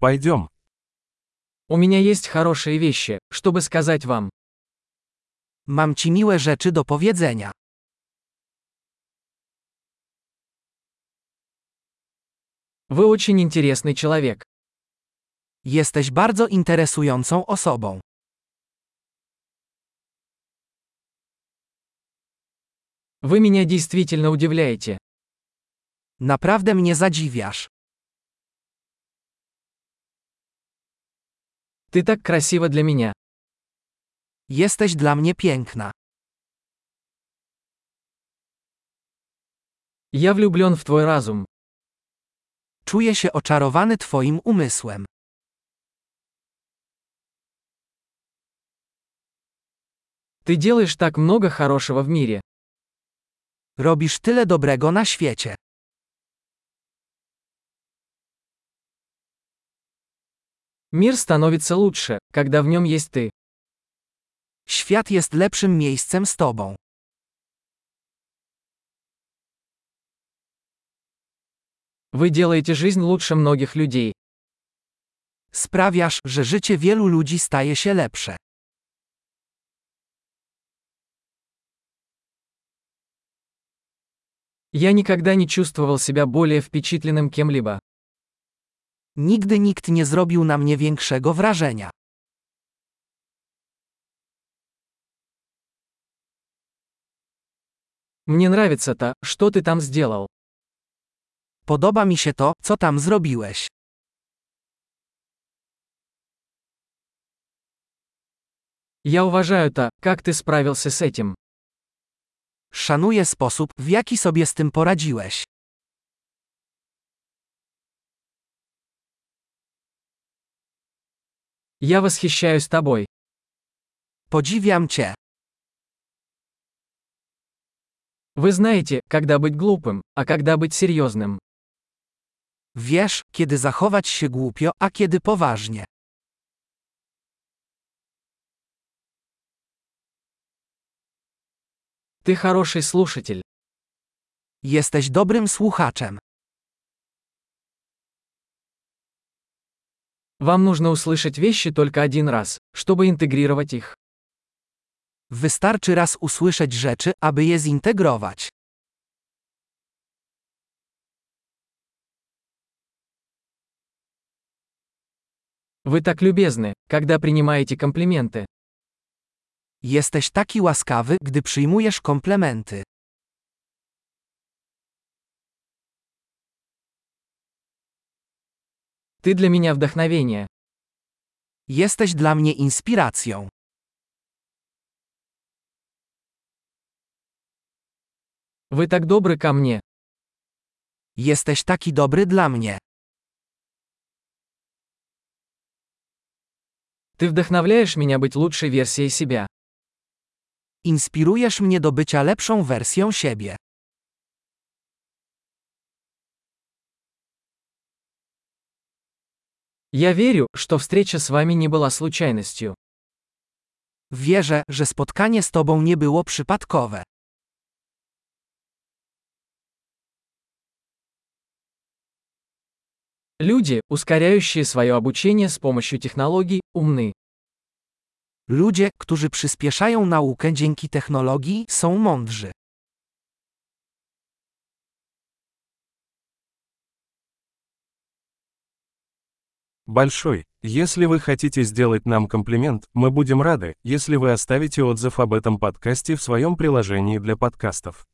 Пойдем. У меня есть хорошие вещи, чтобы сказать вам. Mam ci miłe rzeczy do powiedzenia. Вы очень интересный человек. Jesteś bardzo interesującą osobą. Вы меня действительно удивляете. Naprawdę mnie zadziwiasz. Ты так красива для меня. Jesteś dla mnie piękna. Я влюблен в твой разум. Czuję się oczarowany Twoim umysłem. Ты делаешь так много хорошего в мире. Robisz tyle dobrego na świecie. Мир становится лучше, когда в нем есть ты. Świat jest lepszym miejscem z Tobą. Вы делаете жизнь лучше многих людей. Sprawiasz, że życie wielu ludzi staje się lepsze. Я никогда не чувствовал себя более впечатленным кем-либо. Nigdy nikt nie zrobił na mnie większego wrażenia. Мне нравится то, что ты там сделал. Podoba mi się to, co tam zrobiłeś. Я уважаю то, как ты справился с этим. Szanuję sposób, w jaki sobie z tym poradziłeś. Я восхищаюсь тобой. Podziwiam Cię. Вы знаете, когда быть глупым, а когда быть серьезным. Wiesz, kiedy zachować się głupio, a kiedy poważnie. Ты хороший слушатель. Jesteś dobrym słuchaczem. Вам нужно услышать вещи только один раз, чтобы интегрировать их. Wystarczy raz usłyszeć rzeczy, aby je zintegrować. Вы так любезны, когда принимаете комплименты. Jesteś taki łaskawy, gdy przyjmujesz komplementy. Ты для меня вдохновение. Jesteś dla mnie inspiracją. Вы так добры ко мне. Jesteś taki dobry dla mnie. Ты вдохновляешь меня быть лучшей версией себя. Inspirujesz mnie do bycia lepszą wersją siebie. Я верю, что встреча с вами не была случайностью. Wierzę, że spotkanie z Tobą nie było przypadkowe. Люди, ускоряющие свое обучение с помощью технологий, умны. Ludzie, którzy przyspieszają naukę dzięki technologii, są mądrzy. Большой. Если вы хотите сделать нам комплимент, мы будем рады, если вы оставите отзыв об этом подкасте в своем приложении для подкастов.